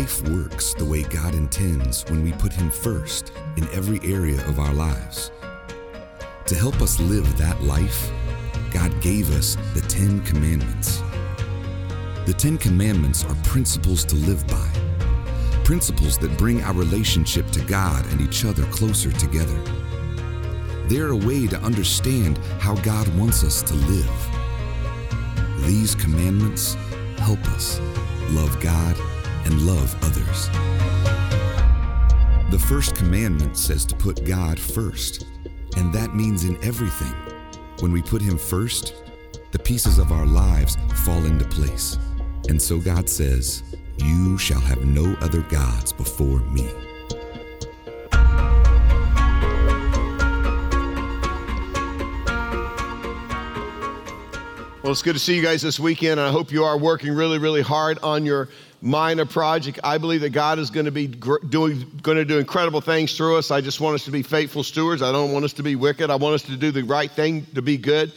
Life works the way God intends when we put Him first in every area of our lives. To help us live that life, God gave us the Ten Commandments. The Ten Commandments are principles to live by, principles that bring our relationship to God and each other closer together. They're a way to understand how God wants us to live. These commandments help us love God and love others. The first commandment says to put God first, and that means in everything. When we put Him first, the pieces of our lives fall into place. And so God says, You shall have no other gods before me. Well, it's good to see you guys this weekend, I hope you are working really, really hard on your Mina project. I believe that God is going to be doing, going to do incredible things through us. I just want us to be faithful stewards. I don't want us to be wicked. I want us to do the right thing, to be good.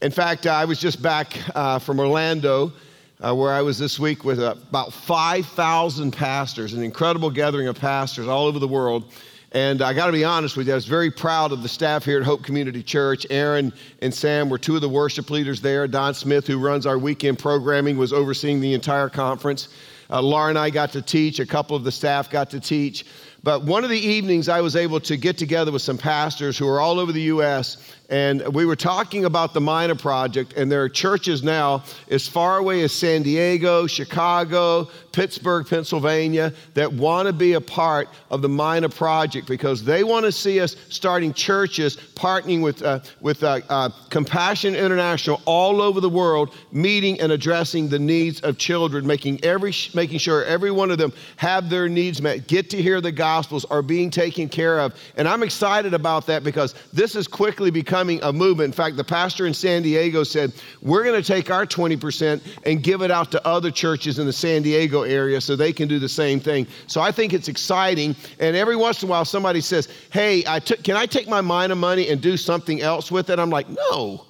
In fact, I was just back uh, from Orlando, uh, where I was this week with uh, about 5,000 pastors, an incredible gathering of pastors all over the world. And I got to be honest with you, I was very proud of the staff here at Hope Community Church. Aaron and Sam were two of the worship leaders there. Don Smith, who runs our weekend programming, was overseeing the entire conference. Uh, Laura and I got to teach, a couple of the staff got to teach. But one of the evenings, I was able to get together with some pastors who are all over the U.S. And we were talking about the Mina Project, and there are churches now as far away as San Diego, Chicago, Pittsburgh, Pennsylvania, that want to be a part of the Mina Project because they want to see us starting churches, partnering with, uh, with uh, uh, Compassion International all over the world, meeting and addressing the needs of children, making, every, making sure every one of them have their needs met, get to hear the Gospels, are being taken care of. And I'm excited about that because this is quickly becoming a movement. In fact, the pastor in San Diego said, We're going to take our 20% and give it out to other churches in the San Diego area so they can do the same thing. So I think it's exciting. And every once in a while, somebody says, Hey, I took, can I take my Mina money and do something else with it? I'm like, No,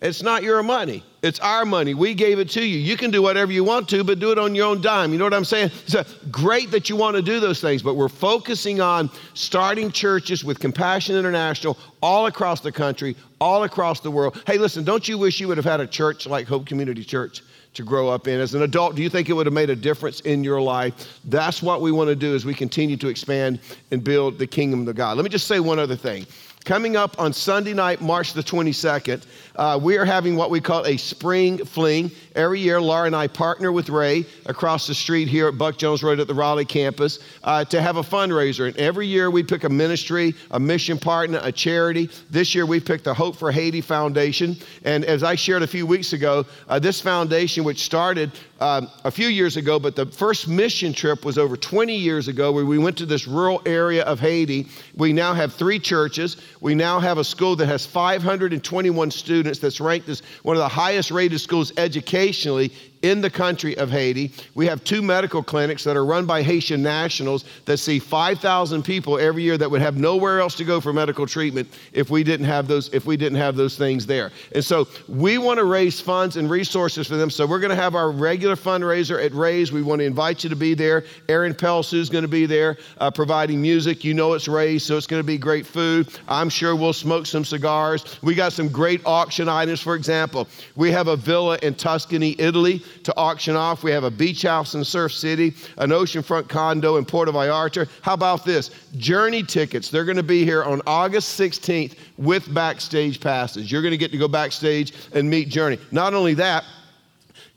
it's not your money. It's our money. We gave it to you. You can do whatever you want to, but do it on your own dime. You know what I'm saying? It's uh, great that you want to do those things, but we're focusing on starting churches with Compassion International all across the country, all across the world. Hey, listen, don't you wish you would have had a church like Hope Community Church? to grow up in. As an adult, do you think it would have made a difference in your life? That's what we want to do as we continue to expand and build the kingdom of God. Let me just say one other thing. Coming up on Sunday night, March the 22nd, uh, we are having what we call a spring fling. Every year, Laura and I partner with Ray across the street here at Buck Jones Road at the Raleigh campus uh, to have a fundraiser. And every year, we pick a ministry, a mission partner, a charity. This year, we picked the Hope for Haiti Foundation. And as I shared a few weeks ago, uh, this foundation, which started um, a few years ago, but the first mission trip was over 20 years ago where we went to this rural area of Haiti. We now have three churches. We now have a school that has 521 students that's ranked as one of the highest rated schools educationally in the country of Haiti. We have two medical clinics that are run by Haitian nationals that see 5,000 people every year that would have nowhere else to go for medical treatment if we didn't have those if we didn't have those things there. And so we want to raise funds and resources for them. So we're going to have our regular fundraiser at Ray's. We want to invite you to be there. Aaron Pelsu is going to be there uh, providing music. You know it's Ray's, so it's going to be great food. I'm sure we'll smoke some cigars. We got some great auction items. For example, we have a villa in Tuscany, Italy to auction off. We have a beach house in Surf City, an oceanfront condo in Puerto Vallarta. How about this? Journey tickets. They're going to be here on August 16th with backstage passes. You're going to get to go backstage and meet Journey. Not only that,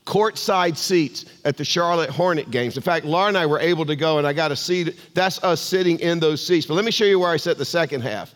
courtside seats at the Charlotte Hornet games. In fact, Laura and I were able to go, and I got a seat. That's us sitting in those seats. But let me show you where I sat the second half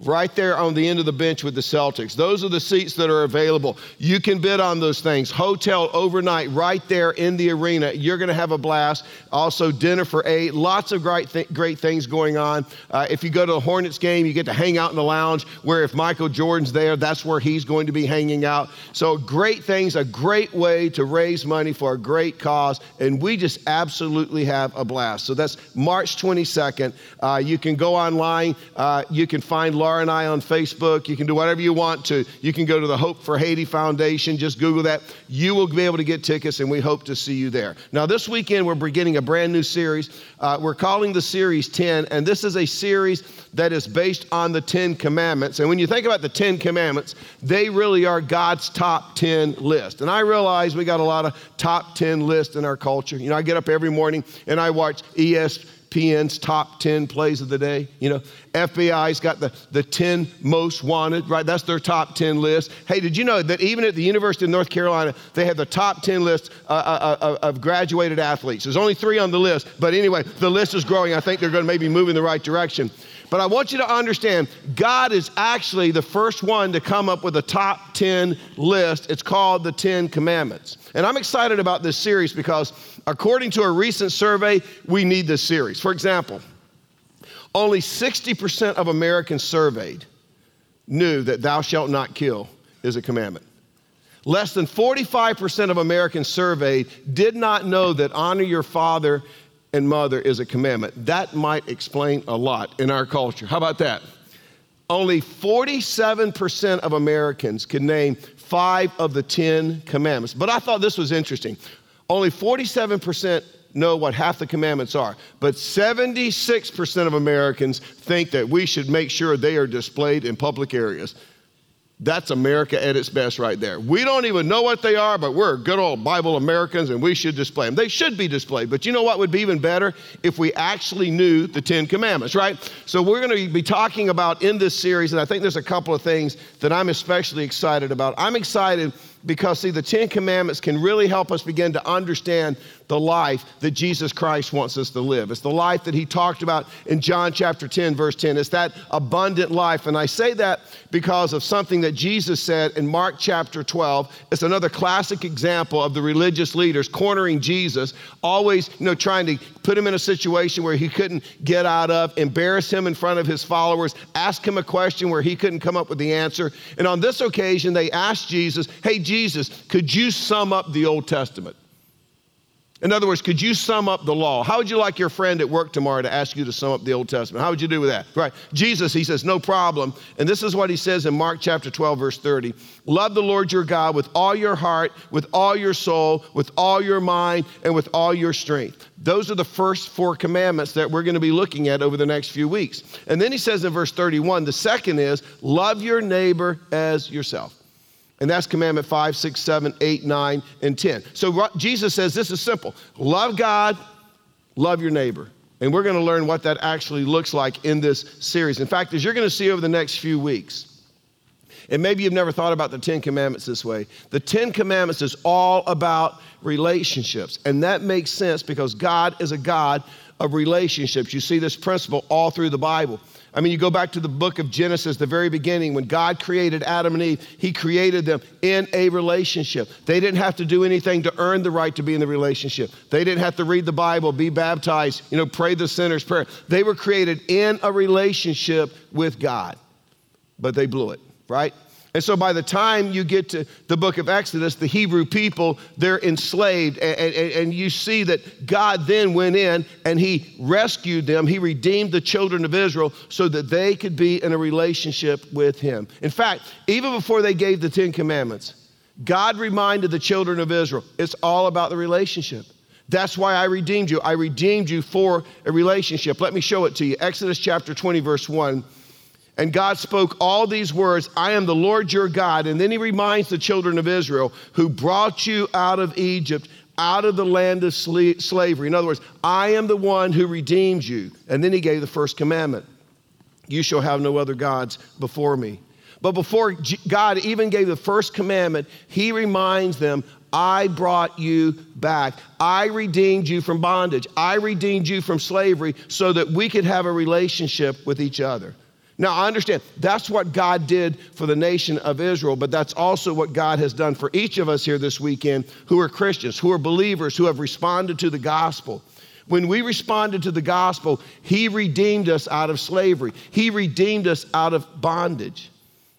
right there on the end of the bench with the Celtics. Those are the seats that are available. You can bid on those things. Hotel overnight right there in the arena. You're going to have a blast. Also, dinner for eight. Lots of great, th- great things going on. Uh, if you go to the Hornets game, you get to hang out in the lounge where if Michael Jordan's there, that's where he's going to be hanging out. So, great things, a great way to raise money for a great cause. And we just absolutely have a blast. So, that's March 22nd. Uh, you can go online. Uh, you can find Laura and I on Facebook. You can do whatever you want to. You can go to the Hope for Haiti Foundation. Just Google that. You will be able to get tickets, and we hope to see you there. Now, this weekend, we're beginning a brand new series. Uh, we're calling the series 10, and this is a series that is based on the Ten Commandments. And when you think about the Ten Commandments, they really are God's top 10 list. And I realize we got a lot of top 10 lists in our culture. You know, I get up every morning and I watch ESPN ESPN's top 10 plays of the day. You know, FBI's got the, the 10 most wanted, right? That's their top 10 list. Hey, did you know that even at the University of North Carolina, they have the top 10 list uh, uh, uh, of graduated athletes? There's only three on the list, but anyway, the list is growing. I think they're going to maybe move in the right direction. But I want you to understand God is actually the first one to come up with a top 10 list. It's called the 10 Commandments. And I'm excited about this series because, according to a recent survey, we need this series. For example, only 60% of Americans surveyed knew that thou shalt not kill is a commandment. Less than 45% of Americans surveyed did not know that honor your father and mother is a commandment. That might explain a lot in our culture. How about that? Only 47% of Americans can name five of the 10 commandments. But I thought this was interesting. Only 47% know what half the commandments are, but 76% of Americans think that we should make sure they are displayed in public areas. That's America at its best right there. We don't even know what they are, but we're good old Bible Americans and we should display them. They should be displayed. But you know what would be even better? If we actually knew the Ten Commandments, right? So we're going to be talking about in this series, and I think there's a couple of things that I'm especially excited about. I'm excited because, see, the Ten Commandments can really help us begin to understand the life that Jesus Christ wants us to live. It's the life that he talked about in John chapter 10, verse 10. It's that abundant life. And I say that because of something that Jesus said in Mark chapter 12. It's another classic example of the religious leaders cornering Jesus, always, you know, trying to put him in a situation where he couldn't get out of, embarrass him in front of his followers, ask him a question where he couldn't come up with the answer. And on this occasion, they asked Jesus, Hey, Jesus, could you sum up the Old Testament? In other words, could you sum up the law? How would you like your friend at work tomorrow to ask you to sum up the Old Testament? How would you do with that? Right. Jesus, he says, no problem. And this is what he says in Mark chapter 12, verse 30. Love the Lord your God with all your heart, with all your soul, with all your mind, and with all your strength. Those are the first four commandments that we're going to be looking at over the next few weeks. And then he says in verse 31, the second is love your neighbor as yourself. And that's commandment 5, 6, 7, 8, 9, and 10. So Jesus says this is simple love God, love your neighbor. And we're going to learn what that actually looks like in this series. In fact, as you're going to see over the next few weeks, and maybe you've never thought about the Ten Commandments this way. The Ten Commandments is all about relationships. And that makes sense because God is a God of relationships. You see this principle all through the Bible. I mean, you go back to the book of Genesis, the very beginning, when God created Adam and Eve, He created them in a relationship. They didn't have to do anything to earn the right to be in the relationship. They didn't have to read the Bible, be baptized, you know, pray the sinner's prayer. They were created in a relationship with God, but they blew it, right? And so by the time you get to the book of Exodus, the Hebrew people, they're enslaved. And, and, and, you see that God then went in and he rescued them. He redeemed the children of Israel so that they could be in a relationship with him. In fact, even before they gave the Ten Commandments, God reminded the children of Israel it's all about the relationship. That's why I redeemed you. I redeemed you for a relationship. Let me show it to you. Exodus chapter 20, verse 1. And God spoke all these words I am the Lord your God. And then he reminds the children of Israel who brought you out of Egypt, out of the land of slavery. In other words, I am the one who redeemed you. And then he gave the first commandment You shall have no other gods before me. But before God even gave the first commandment, he reminds them, I brought you back. I redeemed you from bondage. I redeemed you from slavery so that we could have a relationship with each other. Now, I understand that's what God did for the nation of Israel, but that's also what God has done for each of us here this weekend who are Christians, who are believers, who have responded to the gospel. When we responded to the gospel, He redeemed us out of slavery, He redeemed us out of bondage.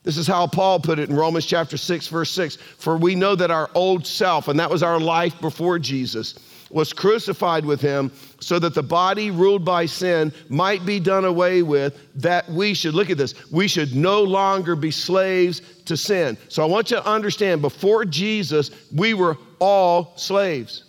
This is how Paul put it in Romans chapter 6, verse 6 For we know that our old self, and that was our life before Jesus, was crucified with him so that the body ruled by sin might be done away with, that we should, look at this, we should no longer be slaves to sin. So I want you to understand before Jesus, we were all slaves.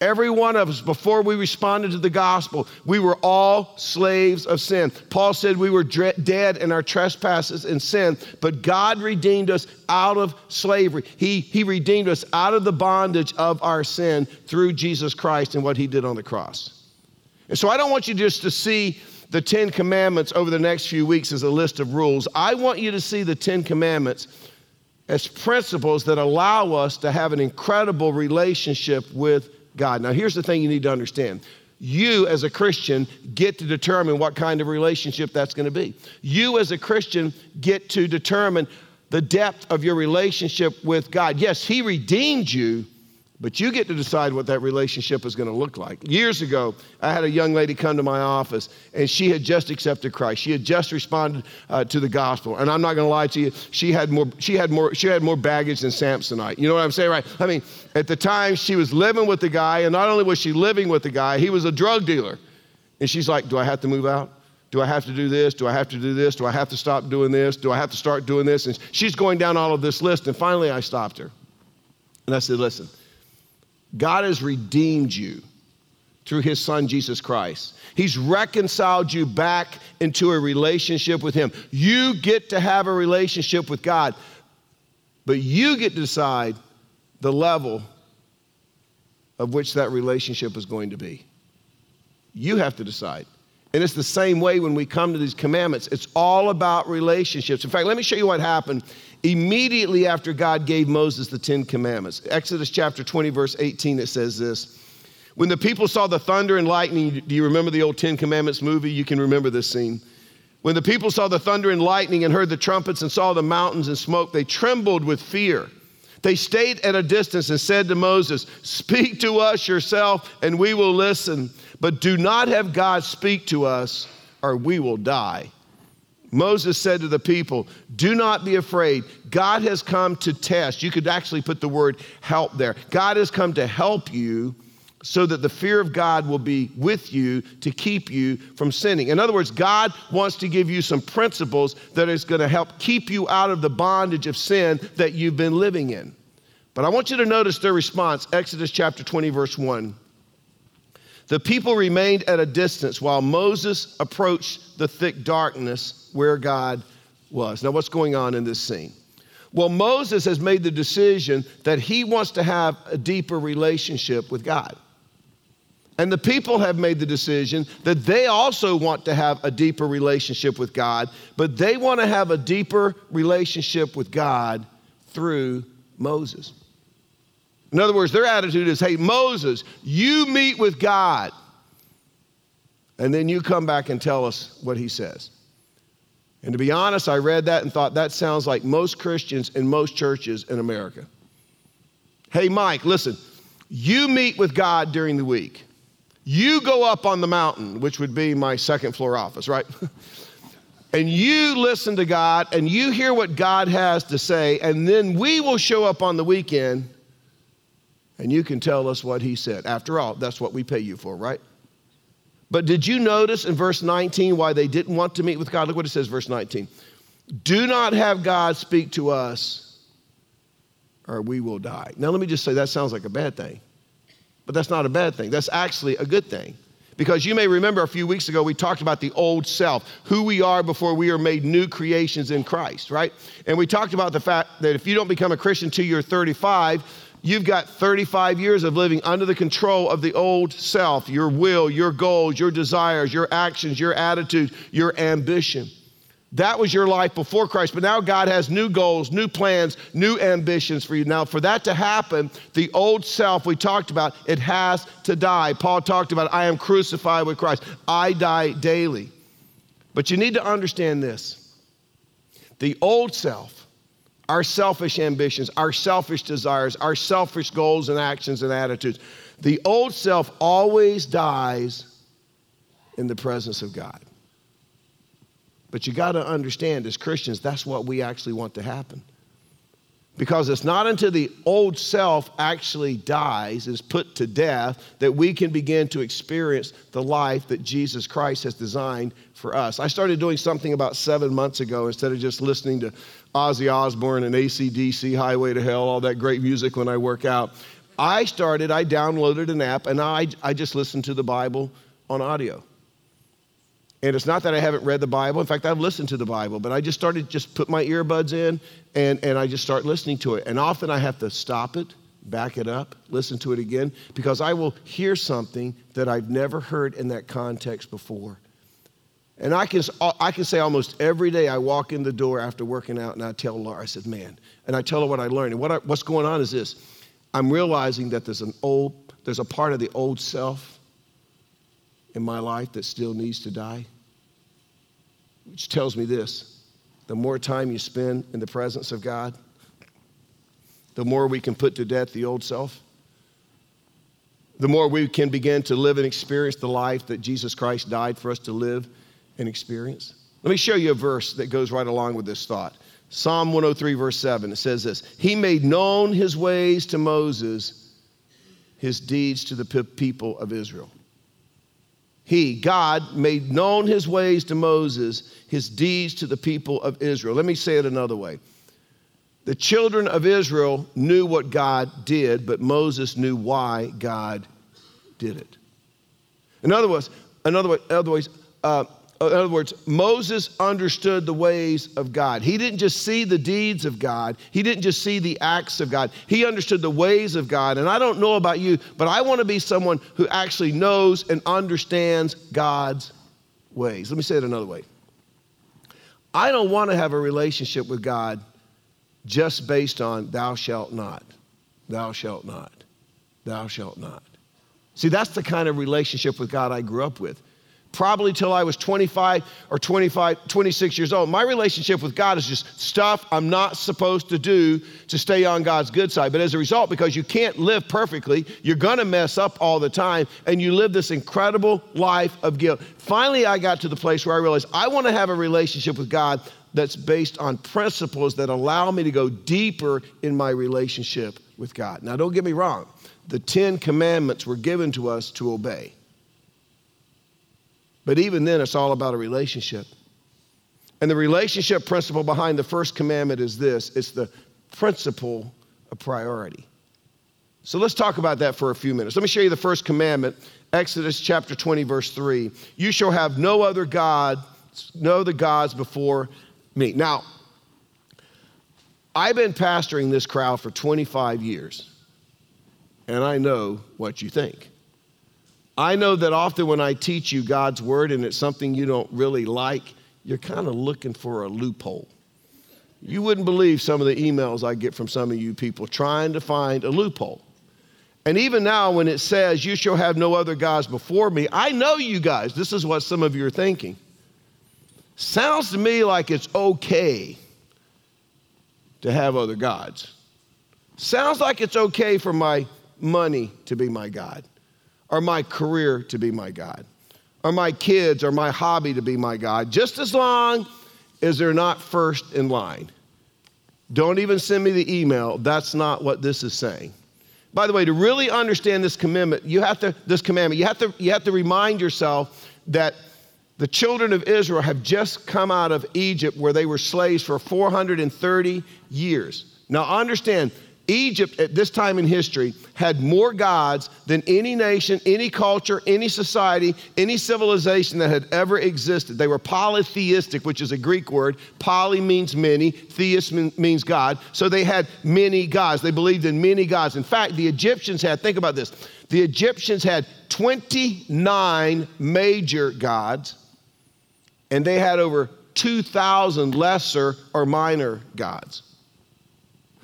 Every one of us, before we responded to the gospel, we were all slaves of sin. Paul said we were dead in our trespasses and sin, but God redeemed us out of slavery. He, he redeemed us out of the bondage of our sin through Jesus Christ and what he did on the cross. And so I don't want you just to see the Ten Commandments over the next few weeks as a list of rules. I want you to see the Ten Commandments as principles that allow us to have an incredible relationship with God. Now, here's the thing you need to understand. You, as a Christian, get to determine what kind of relationship that's going to be. You, as a Christian, get to determine the depth of your relationship with God. Yes, He redeemed you, but you get to decide what that relationship is going to look like. Years ago, I had a young lady come to my office, and she had just accepted Christ. She had just responded uh, to the gospel. And I'm not going to lie to you, she had more. She had more. She had more baggage than Samsonite. You know what I'm saying, right? I mean, at the time, she was living with the guy, and not only was she living with the guy, he was a drug dealer. And she's like, "Do I have to move out? Do I have to do this? Do I have to do this? Do I have to stop doing this? Do I have to start doing this?" And she's going down all of this list. And finally, I stopped her, and I said, "Listen." God has redeemed you through his son Jesus Christ. He's reconciled you back into a relationship with him. You get to have a relationship with God, but you get to decide the level of which that relationship is going to be. You have to decide. And it's the same way when we come to these commandments. It's all about relationships. In fact, let me show you what happened immediately after God gave Moses the Ten Commandments. Exodus chapter 20, verse 18, it says this. When the people saw the thunder and lightning, do you remember the old Ten Commandments movie? You can remember this scene. When the people saw the thunder and lightning and heard the trumpets and saw the mountains and smoke, they trembled with fear. They stayed at a distance and said to Moses, Speak to us yourself, and we will listen. But do not have God speak to us, or we will die. Moses said to the people, Do not be afraid. God has come to test. You could actually put the word help there. God has come to help you so that the fear of God will be with you to keep you from sinning. In other words, God wants to give you some principles that is going to help keep you out of the bondage of sin that you've been living in. But I want you to notice their response Exodus chapter 20, verse 1. The people remained at a distance while Moses approached the thick darkness where God was. Now, what's going on in this scene? Well, Moses has made the decision that he wants to have a deeper relationship with God. And the people have made the decision that they also want to have a deeper relationship with God, but they want to have a deeper relationship with God through Moses. In other words, their attitude is hey, Moses, you meet with God, and then you come back and tell us what he says. And to be honest, I read that and thought that sounds like most Christians in most churches in America. Hey, Mike, listen, you meet with God during the week. You go up on the mountain, which would be my second floor office, right? and you listen to God and you hear what God has to say, and then we will show up on the weekend and you can tell us what he said. After all, that's what we pay you for, right? But did you notice in verse 19 why they didn't want to meet with God? Look what it says, verse 19. Do not have God speak to us, or we will die. Now, let me just say that sounds like a bad thing, but that's not a bad thing. That's actually a good thing. Because you may remember a few weeks ago, we talked about the old self, who we are before we are made new creations in Christ, right? And we talked about the fact that if you don't become a Christian till you're 35, You've got 35 years of living under the control of the old self, your will, your goals, your desires, your actions, your attitude, your ambition. That was your life before Christ, but now God has new goals, new plans, new ambitions for you. Now, for that to happen, the old self we talked about, it has to die. Paul talked about, I am crucified with Christ. I die daily. But you need to understand this the old self our selfish ambitions, our selfish desires, our selfish goals and actions and attitudes. The old self always dies in the presence of God. But you got to understand, as Christians, that's what we actually want to happen. Because it's not until the old self actually dies, is put to death, that we can begin to experience the life that Jesus Christ has designed for us. I started doing something about seven months ago instead of just listening to Ozzy Osbourne and AC/DC, Highway to Hell, all that great music when I work out. I started, I downloaded an app, and I, I just listened to the Bible on audio. And it's not that I haven't read the Bible. In fact, I've listened to the Bible, but I just started just put my earbuds in and, and I just start listening to it. And often I have to stop it, back it up, listen to it again, because I will hear something that I've never heard in that context before. And I can, uh, I can say almost every day I walk in the door after working out and I tell Laura, I said, man, and I tell her what I learned. And what I, what's going on is this I'm realizing that there's an old, there's a part of the old self in my life that still needs to die? Which tells me this the more time you spend in the presence of God, the more we can put to death the old self, the more we can begin to live and experience the life that Jesus Christ died for us to live and experience. Let me show you a verse that goes right along with this thought. Psalm 103, verse 7, it says this He made known his ways to Moses, his deeds to the people of Israel. He, God, made known his ways to Moses, his deeds to the people of Israel. Let me say it another way. The children of Israel knew what God did, but Moses knew why God did it. In other words, in other, other ways, uh, in other words, Moses understood the ways of God. He didn't just see the deeds of God, he didn't just see the acts of God. He understood the ways of God. And I don't know about you, but I want to be someone who actually knows and understands God's ways. Let me say it another way. I don't want to have a relationship with God just based on thou shalt not, thou shalt not, thou shalt not. See, that's the kind of relationship with God I grew up with probably till I was 25 or 25, 26 years old. My relationship with God is just stuff I'm not supposed to do to stay on God's good side. But as a result, because you can't live perfectly, you're going to mess up all the time, and you live this incredible life of guilt. Finally, I got to the place where I realized I want to have a relationship with God that's based on principles that allow me to go deeper in my relationship with God. Now, don't get me wrong, the Ten Commandments were given to us to obey. But even then, it's all about a relationship. And the relationship principle behind the first commandment is this it's the principle of priority. So let's talk about that for a few minutes. Let me show you the first commandment, Exodus chapter 20, verse 3. You shall have no other God, no other gods before me. Now, I've been pastoring this crowd for 25 years, and I know what you think. I know that often when I teach you God's word and it's something you don't really like, you're kind of looking for a loophole. You wouldn't believe some of the emails I get from some of you people trying to find a loophole. And even now, when it says, You shall have no other gods before me, I know you guys, this is what some of you are thinking. Sounds to me like it's okay to have other gods. Sounds like it's okay for my money to be my God or my career to be my God, or my kids or my hobby to be my God, just as long as they're not first in line. Don't even send me the email. That's not what this is saying. By the way, to really understand this commandment, you have to this commandment, you have to you have to remind yourself that the children of Israel have just come out of Egypt where they were slaves for 430 years. Now understand, Egypt at this time in history had more gods than any nation, any culture, any society, any civilization that had ever existed. They were polytheistic, which is a Greek word. Poly means many, theist means God. So they had many gods. They believed in many gods. In fact, the Egyptians had, think about this, the Egyptians had 29 major gods, and they had over 2,000 lesser or minor gods.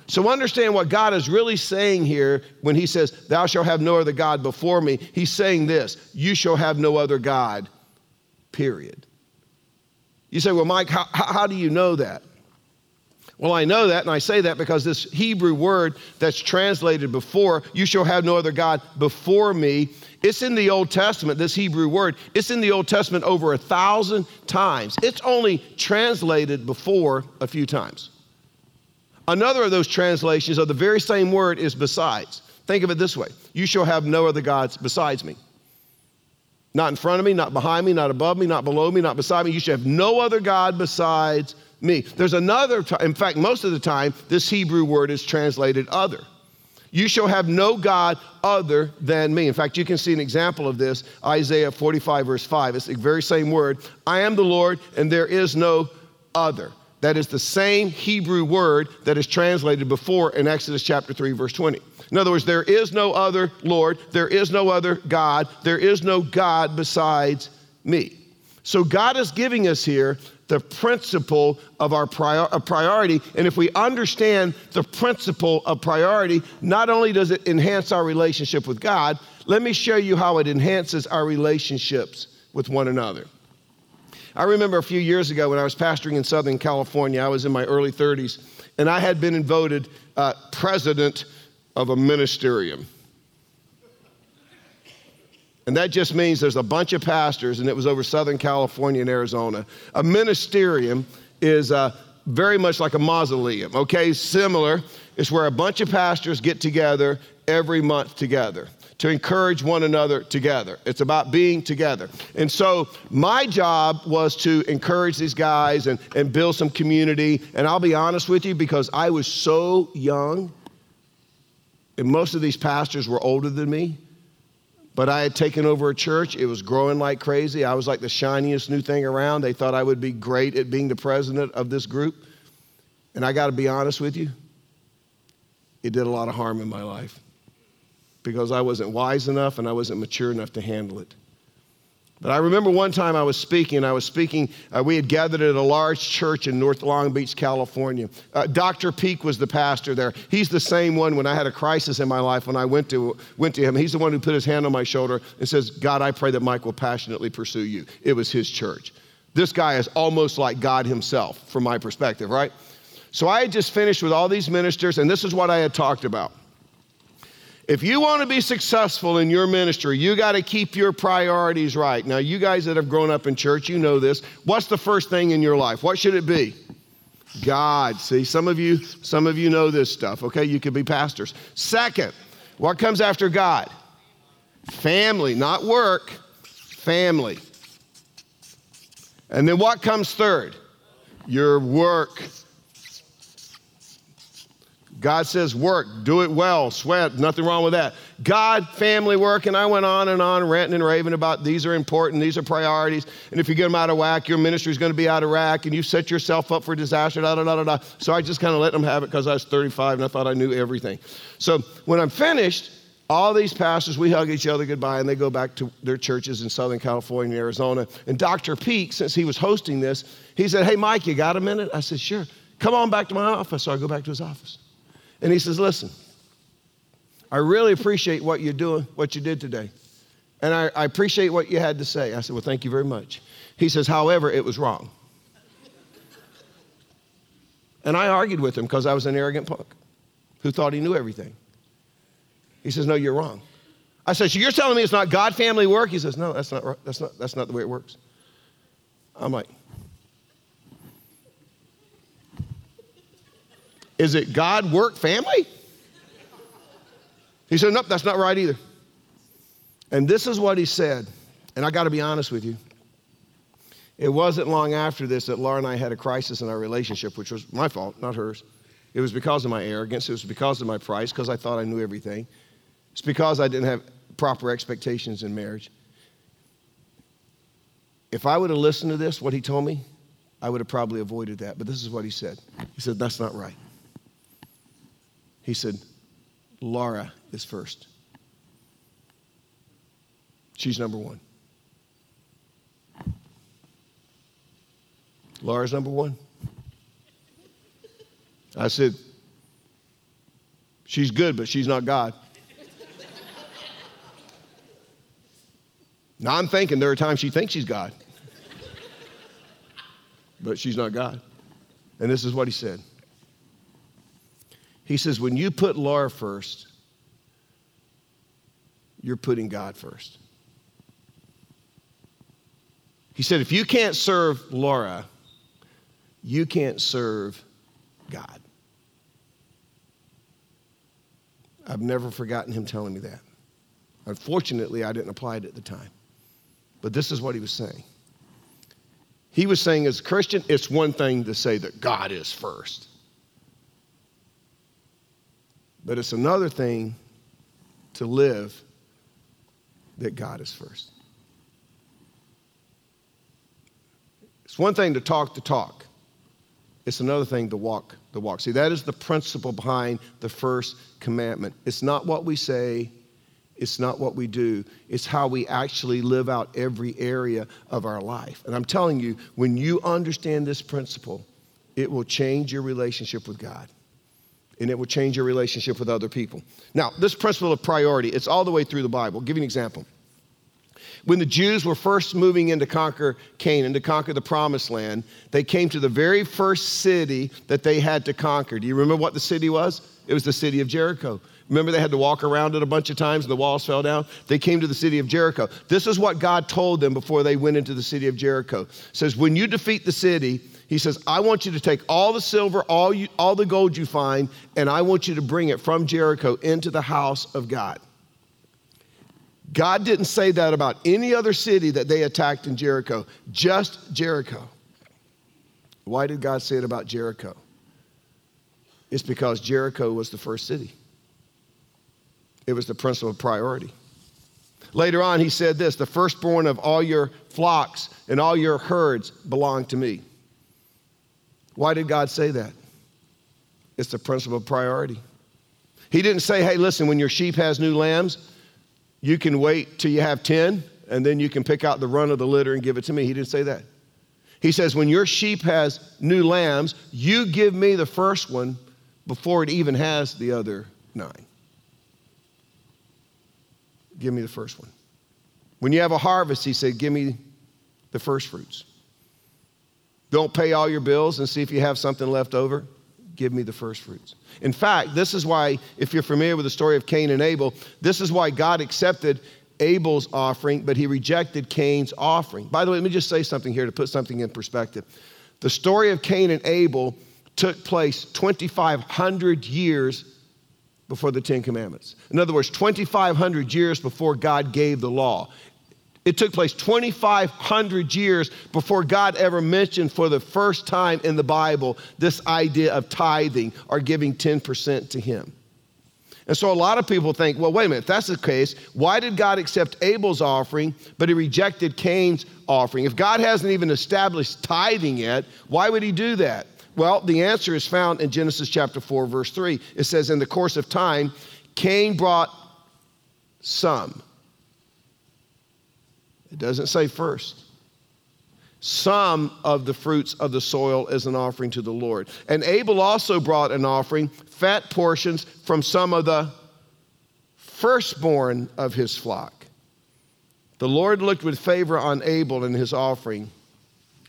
So understand what God is really saying here when he says, Thou shalt have no other God before me. He's saying this You shall have no other God, period. You say, Well, Mike, how, how do you know that? Well, I know that, and I say that because this Hebrew word that's translated before, you shall have no other God before me, it's in the Old Testament, this Hebrew word. It's in the Old Testament over a thousand times. It's only translated before a few times. Another of those translations of the very same word is besides. Think of it this way You shall have no other gods besides me. Not in front of me, not behind me, not above me, not below me, not beside me. You shall have no other God besides me. There's another, in fact, most of the time, this Hebrew word is translated other. You shall have no God other than me. In fact, you can see an example of this, Isaiah 45, verse 5. It's the very same word. I am the Lord, and there is no other. That is the same Hebrew word that is translated before in Exodus chapter 3, verse 20. In other words, there is no other Lord, there is no other God, there is no God besides me. So God is giving us here the principle of our prior, of priority. And if we understand the principle of priority, not only does it enhance our relationship with God, let me show you how it enhances our relationships with one another. I remember a few years ago when I was pastoring in Southern California, I was in my early 30s, and I had been voted uh, president of a ministerium. And that just means there's a bunch of pastors, and it was over Southern California and Arizona. A ministerium is uh, very much like a mausoleum, okay? Similar. It's where a bunch of pastors get together every month together to encourage one another together. It's about being together. And so my job was to encourage these guys and, and build some community. And I'll be honest with you, because I was so young, and most of these pastors were older than me. But I had taken over a church. It was growing like crazy. I was like the shiniest new thing around. They thought I would be great at being the president of this group. And I got to be honest with you, it did a lot of harm in my life because I wasn't wise enough and I wasn't mature enough to handle it. But I remember one time I was speaking, I was speaking, uh, we had gathered at a large church in North Long Beach, California. Uh, Dr. Peak was the pastor there. He's the same one when I had a crisis in my life when I went to, went to him. He's the one who put his hand on my shoulder and says, God, I pray that Mike will passionately pursue you. It was his church. This guy is almost like God himself, from my perspective, right? So I had just finished with all these ministers, and this is what I had talked about. If you want to be successful in your ministry, you got to keep your priorities right. Now, you guys that have grown up in church, you know this. What's the first thing in your life? What should it be? God. See, some of you, some of you know this stuff. Okay, you could be pastors. Second, what comes after God? Family, not work. Family. And then what comes third? Your work. God says work, do it well, sweat, nothing wrong with that. God, family work, and I went on and on ranting and raving about these are important, these are priorities, and if you get them out of whack, your ministry is going to be out of whack, and you set yourself up for disaster, da da da da da. So I just kind of let them have it because I was 35 and I thought I knew everything. So when I'm finished, all these pastors, we hug each other goodbye and they go back to their churches in Southern California and Arizona. And Dr. Peak, since he was hosting this, he said, Hey, Mike, you got a minute? I said, Sure. Come on back to my office. So I go back to his office. And he says, Listen, I really appreciate what you're doing, what you did today. And I, I appreciate what you had to say. I said, Well, thank you very much. He says, However, it was wrong. And I argued with him because I was an arrogant punk who thought he knew everything. He says, No, you're wrong. I said, So you're telling me it's not God family work? He says, No, that's not, that's not, that's not the way it works. I'm like, Is it God, work, family? He said, Nope, that's not right either. And this is what he said. And I got to be honest with you. It wasn't long after this that Laura and I had a crisis in our relationship, which was my fault, not hers. It was because of my arrogance. It was because of my price, because I thought I knew everything. It's because I didn't have proper expectations in marriage. If I would have listened to this, what he told me, I would have probably avoided that. But this is what he said. He said, That's not right. He said, Laura is first. She's number one. Laura's number one. I said, She's good, but she's not God. now I'm thinking there are times she thinks she's God, but she's not God. And this is what he said he says, when you put Laura first, you're putting God first. He said, if you can't serve Laura, you can't serve God. I've never forgotten him telling me that. Unfortunately, I didn't apply it at the time. But this is what he was saying. He was saying, as a Christian, it's one thing to say that God is first. But it's another thing to live that God is first. It's one thing to talk the talk. It's another thing to walk the walk. See, that is the principle behind the first commandment. It's not what we say, it's not what we do, it's how we actually live out every area of our life. And I'm telling you, when you understand this principle, it will change your relationship with God and it will change your relationship with other people. Now, this principle of priority, it's all the way through the Bible. I'll give you an example. When the Jews were first moving in to conquer Canaan, to conquer the promised land, they came to the very first city that they had to conquer. Do you remember what the city was? It was the city of Jericho. Remember, they had to walk around it a bunch of times and the walls fell down? They came to the city of Jericho. This is what God told them before they went into the city of Jericho. It says, When you defeat the city, he says, I want you to take all the silver, all, you, all the gold you find, and I want you to bring it from Jericho into the house of God. God didn't say that about any other city that they attacked in Jericho, just Jericho. Why did God say it about Jericho? It's because Jericho was the first city. It was the principle of priority. Later on, he said this the firstborn of all your flocks and all your herds belong to me. Why did God say that? It's the principle of priority. He didn't say, hey, listen, when your sheep has new lambs, you can wait till you have 10 and then you can pick out the run of the litter and give it to me. He didn't say that. He says, when your sheep has new lambs, you give me the first one before it even has the other nine. Give me the first one. When you have a harvest, he said, give me the first fruits. Don't pay all your bills and see if you have something left over. Give me the first fruits. In fact, this is why, if you're familiar with the story of Cain and Abel, this is why God accepted Abel's offering, but he rejected Cain's offering. By the way, let me just say something here to put something in perspective. The story of Cain and Abel took place 2,500 years before the Ten Commandments. In other words, 2,500 years before God gave the law. It took place 2,500 years before God ever mentioned for the first time in the Bible this idea of tithing or giving 10% to Him. And so a lot of people think, well, wait a minute, if that's the case, why did God accept Abel's offering, but he rejected Cain's offering? If God hasn't even established tithing yet, why would he do that? Well, the answer is found in Genesis chapter 4, verse 3. It says, In the course of time, Cain brought some it doesn't say first. Some of the fruits of the soil as an offering to the Lord. And Abel also brought an offering, fat portions from some of the firstborn of his flock. The Lord looked with favor on Abel and his offering,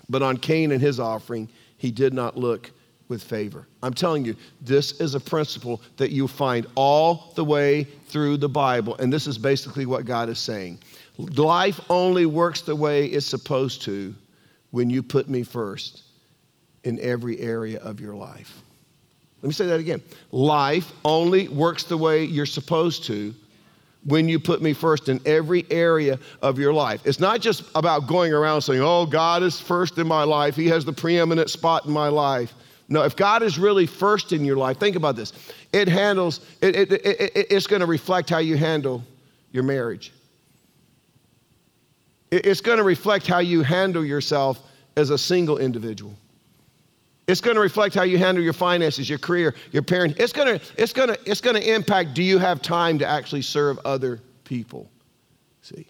but on Cain and his offering, he did not look with favor. I'm telling you, this is a principle that you find all the way through the Bible, and this is basically what God is saying. Life only works the way it's supposed to when you put me first in every area of your life. Let me say that again. Life only works the way you're supposed to when you put me first in every area of your life. It's not just about going around saying, oh, God is first in my life, He has the preeminent spot in my life. No, if God is really first in your life, think about this. It handles, it, it, it, it's going to reflect how you handle your marriage. It's going to reflect how you handle yourself as a single individual. It's going to reflect how you handle your finances, your career, your parents. It's going to, it's going to, it's going to impact do you have time to actually serve other people? See?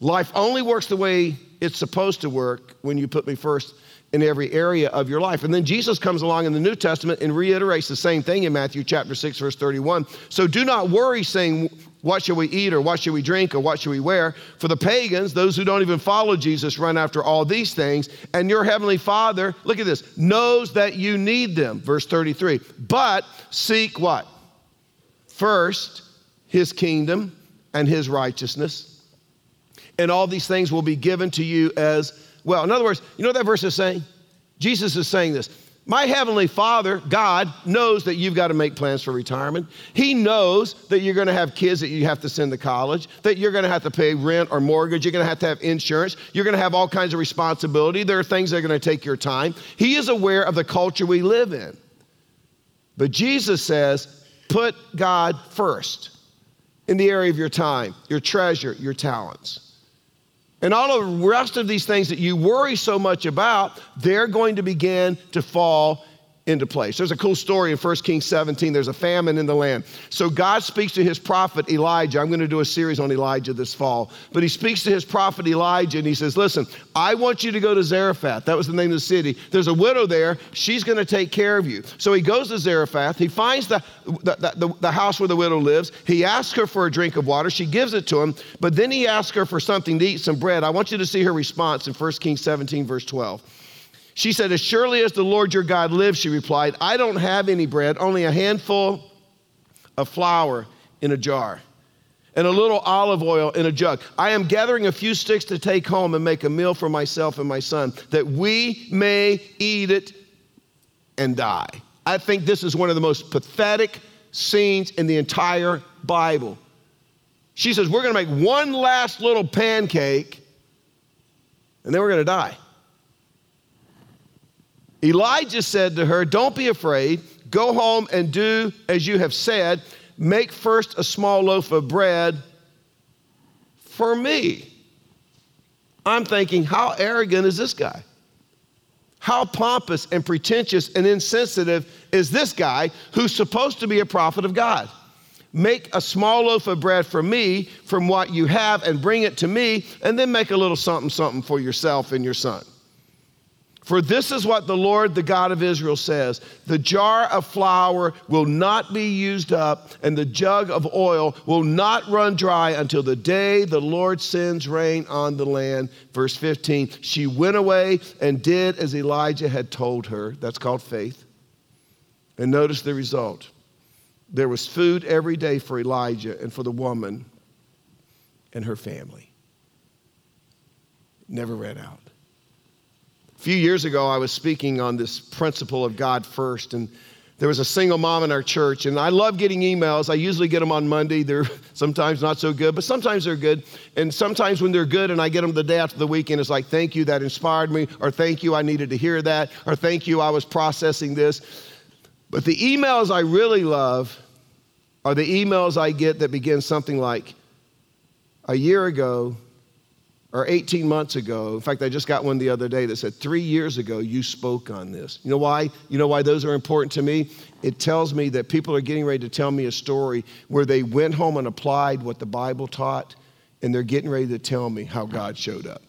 Life only works the way it's supposed to work when you put me first in every area of your life. And then Jesus comes along in the New Testament and reiterates the same thing in Matthew chapter 6 verse 31. So do not worry saying what shall we eat or what shall we drink or what shall we wear? For the pagans, those who don't even follow Jesus run after all these things, and your heavenly Father, look at this, knows that you need them. Verse 33. But seek what? First his kingdom and his righteousness, and all these things will be given to you as well. In other words, you know what that verse is saying? Jesus is saying this My heavenly Father, God, knows that you've got to make plans for retirement. He knows that you're going to have kids that you have to send to college, that you're going to have to pay rent or mortgage, you're going to have to have insurance, you're going to have all kinds of responsibility. There are things that are going to take your time. He is aware of the culture we live in. But Jesus says, put God first in the area of your time, your treasure, your talents. And all of the rest of these things that you worry so much about, they're going to begin to fall into place. There's a cool story in 1 Kings 17. There's a famine in the land. So God speaks to his prophet Elijah. I'm going to do a series on Elijah this fall. But he speaks to his prophet Elijah and he says, Listen, I want you to go to Zarephath. That was the name of the city. There's a widow there. She's going to take care of you. So he goes to Zarephath. He finds the, the, the, the house where the widow lives. He asks her for a drink of water. She gives it to him. But then he asks her for something to eat, some bread. I want you to see her response in 1 Kings 17, verse 12. She said, As surely as the Lord your God lives, she replied, I don't have any bread, only a handful of flour in a jar and a little olive oil in a jug. I am gathering a few sticks to take home and make a meal for myself and my son, that we may eat it and die. I think this is one of the most pathetic scenes in the entire Bible. She says, We're going to make one last little pancake and then we're going to die. Elijah said to her, Don't be afraid. Go home and do as you have said. Make first a small loaf of bread for me. I'm thinking, how arrogant is this guy? How pompous and pretentious and insensitive is this guy who's supposed to be a prophet of God? Make a small loaf of bread for me from what you have and bring it to me, and then make a little something, something for yourself and your son. For this is what the Lord, the God of Israel, says The jar of flour will not be used up, and the jug of oil will not run dry until the day the Lord sends rain on the land. Verse 15 She went away and did as Elijah had told her. That's called faith. And notice the result there was food every day for Elijah and for the woman and her family. Never ran out. A few years ago, I was speaking on this principle of God first, and there was a single mom in our church, and I love getting emails. I usually get them on Monday. They're sometimes not so good, but sometimes they're good. And sometimes when they're good and I get them the day after the weekend, it's like, thank you, that inspired me, or thank you, I needed to hear that, or thank you, I was processing this. But the emails I really love are the emails I get that begin something like, a year ago, or 18 months ago. In fact, I just got one the other day that said, Three years ago, you spoke on this. You know why? You know why those are important to me? It tells me that people are getting ready to tell me a story where they went home and applied what the Bible taught, and they're getting ready to tell me how God showed up.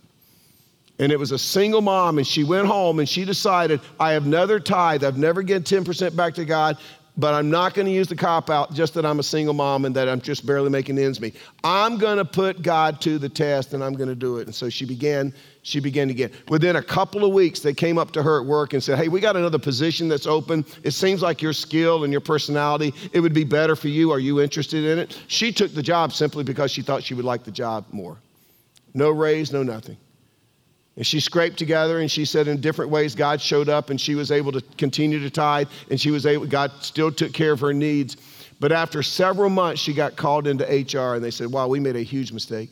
And it was a single mom, and she went home and she decided, I have another tithe. I've never given 10% back to God but I'm not going to use the cop out just that I'm a single mom and that I'm just barely making ends meet. I'm going to put God to the test and I'm going to do it. And so she began, she began again. Within a couple of weeks, they came up to her at work and said, Hey, we got another position that's open. It seems like your skill and your personality, it would be better for you. Are you interested in it? She took the job simply because she thought she would like the job more. No raise, no nothing. And she scraped together and she said in different ways God showed up and she was able to continue to tithe and she was able, God still took care of her needs. But after several months, she got called into HR and they said, Wow, we made a huge mistake.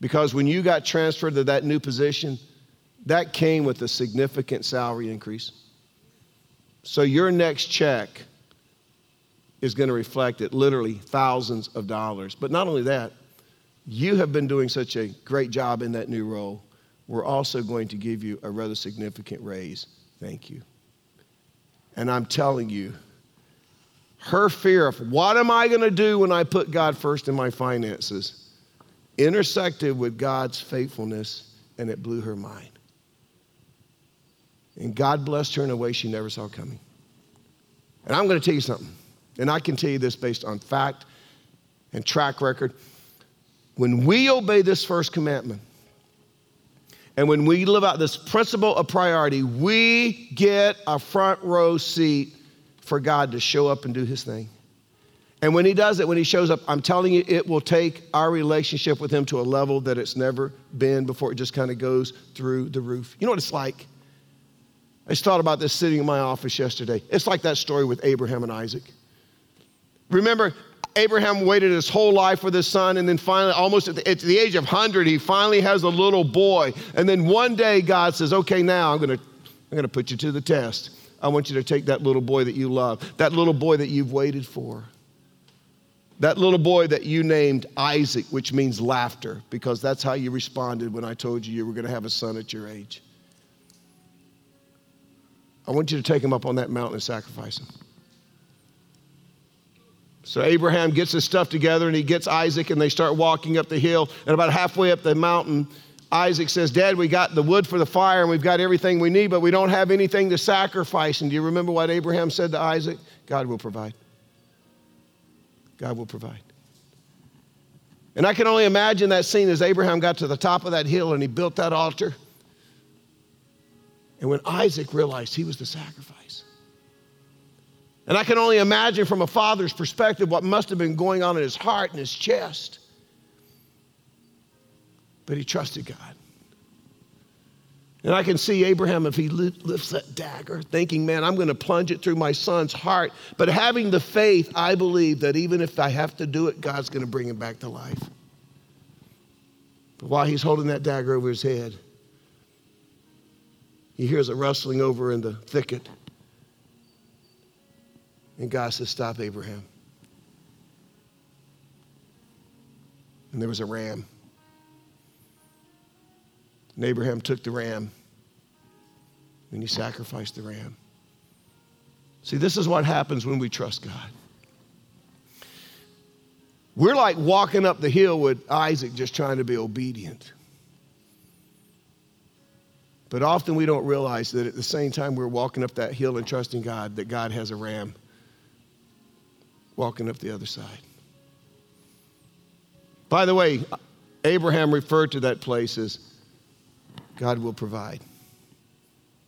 Because when you got transferred to that new position, that came with a significant salary increase. So your next check is going to reflect it literally thousands of dollars. But not only that, you have been doing such a great job in that new role. We're also going to give you a rather significant raise. Thank you. And I'm telling you, her fear of what am I going to do when I put God first in my finances intersected with God's faithfulness, and it blew her mind. And God blessed her in a way she never saw coming. And I'm going to tell you something, and I can tell you this based on fact and track record. When we obey this first commandment, and when we live out this principle of priority, we get a front row seat for God to show up and do his thing. And when he does it, when he shows up, I'm telling you, it will take our relationship with him to a level that it's never been before. It just kind of goes through the roof. You know what it's like? I just thought about this sitting in my office yesterday. It's like that story with Abraham and Isaac. Remember, Abraham waited his whole life for this son, and then finally, almost at the, at the age of 100, he finally has a little boy. And then one day, God says, Okay, now I'm going to I'm going to put you to the test. I want you to take that little boy that you love, that little boy that you've waited for, that little boy that you named Isaac, which means laughter, because that's how you responded when I told you you were going to have a son at your age. I want you to take him up on that mountain and sacrifice him. So Abraham gets his stuff together and he gets Isaac and they start walking up the hill. And about halfway up the mountain, Isaac says, Dad, we got the wood for the fire and we've got everything we need, but we don't have anything to sacrifice. And do you remember what Abraham said to Isaac? God will provide. God will provide. And I can only imagine that scene as Abraham got to the top of that hill and he built that altar. And when Isaac realized he was the sacrifice. And I can only imagine from a father's perspective what must have been going on in his heart and his chest. But he trusted God. And I can see Abraham, if he lifts that dagger, thinking, man, I'm going to plunge it through my son's heart. But having the faith, I believe that even if I have to do it, God's going to bring him back to life. But while he's holding that dagger over his head, he hears a rustling over in the thicket. And God says, Stop, Abraham. And there was a ram. And Abraham took the ram and he sacrificed the ram. See, this is what happens when we trust God. We're like walking up the hill with Isaac just trying to be obedient. But often we don't realize that at the same time we're walking up that hill and trusting God, that God has a ram walking up the other side. By the way, Abraham referred to that place as God will provide.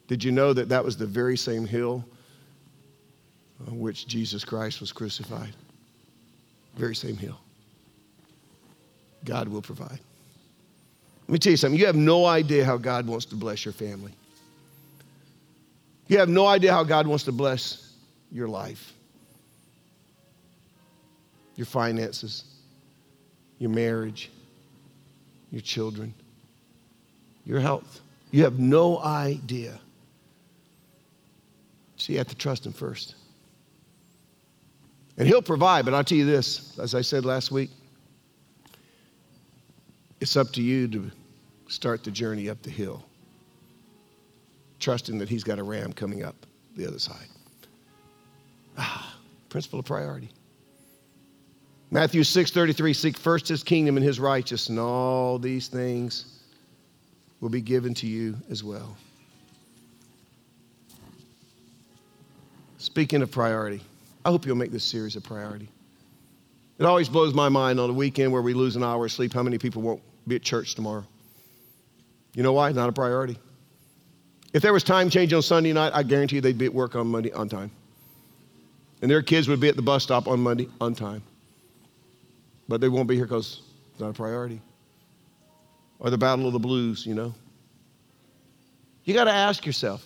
Did you know that that was the very same hill on which Jesus Christ was crucified? Very same hill. God will provide. Let me tell you something. You have no idea how God wants to bless your family. You have no idea how God wants to bless your life, your finances, your marriage, your children, your health. You have no idea. So you have to trust Him first. And He'll provide, but I'll tell you this, as I said last week, it's up to you to start the journey up the hill, trusting that He's got a ram coming up the other side. Ah, principle of priority. Matthew 6:33 seek first his kingdom and his righteousness and all these things will be given to you as well. Speaking of priority, I hope you'll make this series a priority. It always blows my mind on a weekend where we lose an hour of sleep how many people won't be at church tomorrow. You know why? Not a priority. If there was time change on Sunday night, I guarantee you they'd be at work on Monday on time. And their kids would be at the bus stop on Monday on time. But they won't be here because it's not a priority. Or the battle of the blues, you know. You got to ask yourself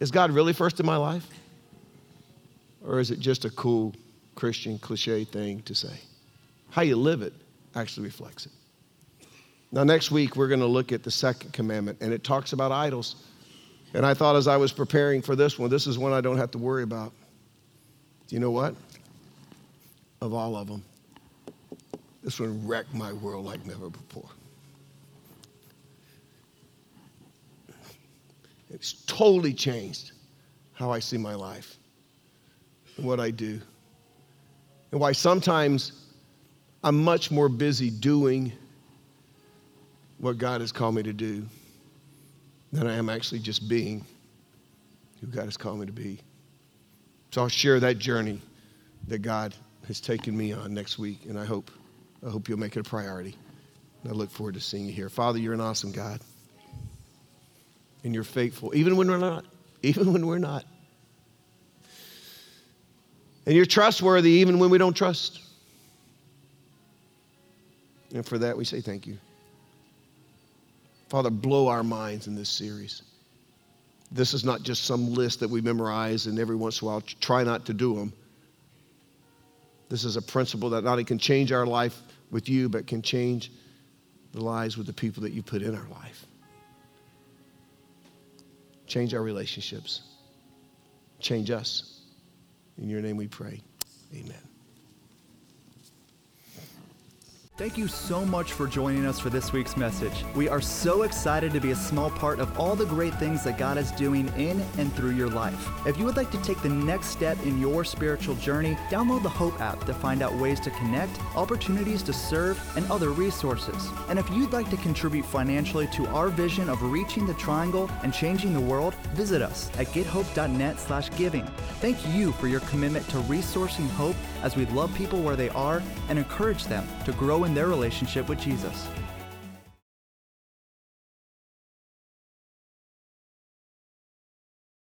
is God really first in my life? Or is it just a cool Christian cliche thing to say? How you live it actually reflects it. Now, next week, we're going to look at the second commandment, and it talks about idols. And I thought as I was preparing for this one, this is one I don't have to worry about. Do you know what? Of all of them, this one wrecked my world like never before. It's totally changed how I see my life and what I do. And why sometimes I'm much more busy doing what God has called me to do than I am actually just being who God has called me to be. So I'll share that journey that God has taken me on next week, and I hope, I hope you'll make it a priority. And I look forward to seeing you here. Father, you're an awesome God. And you're faithful, even when we're not. Even when we're not. And you're trustworthy even when we don't trust. And for that, we say thank you. Father, blow our minds in this series. This is not just some list that we memorize and every once in a while try not to do them. This is a principle that not only can change our life with you, but can change the lives with the people that you put in our life. Change our relationships. Change us. In your name we pray. Amen. Thank you so much for joining us for this week's message. We are so excited to be a small part of all the great things that God is doing in and through your life. If you would like to take the next step in your spiritual journey, download the Hope app to find out ways to connect, opportunities to serve, and other resources. And if you'd like to contribute financially to our vision of reaching the triangle and changing the world, visit us at gethope.net/giving. Thank you for your commitment to resourcing hope as we love people where they are and encourage them to grow in their relationship with Jesus.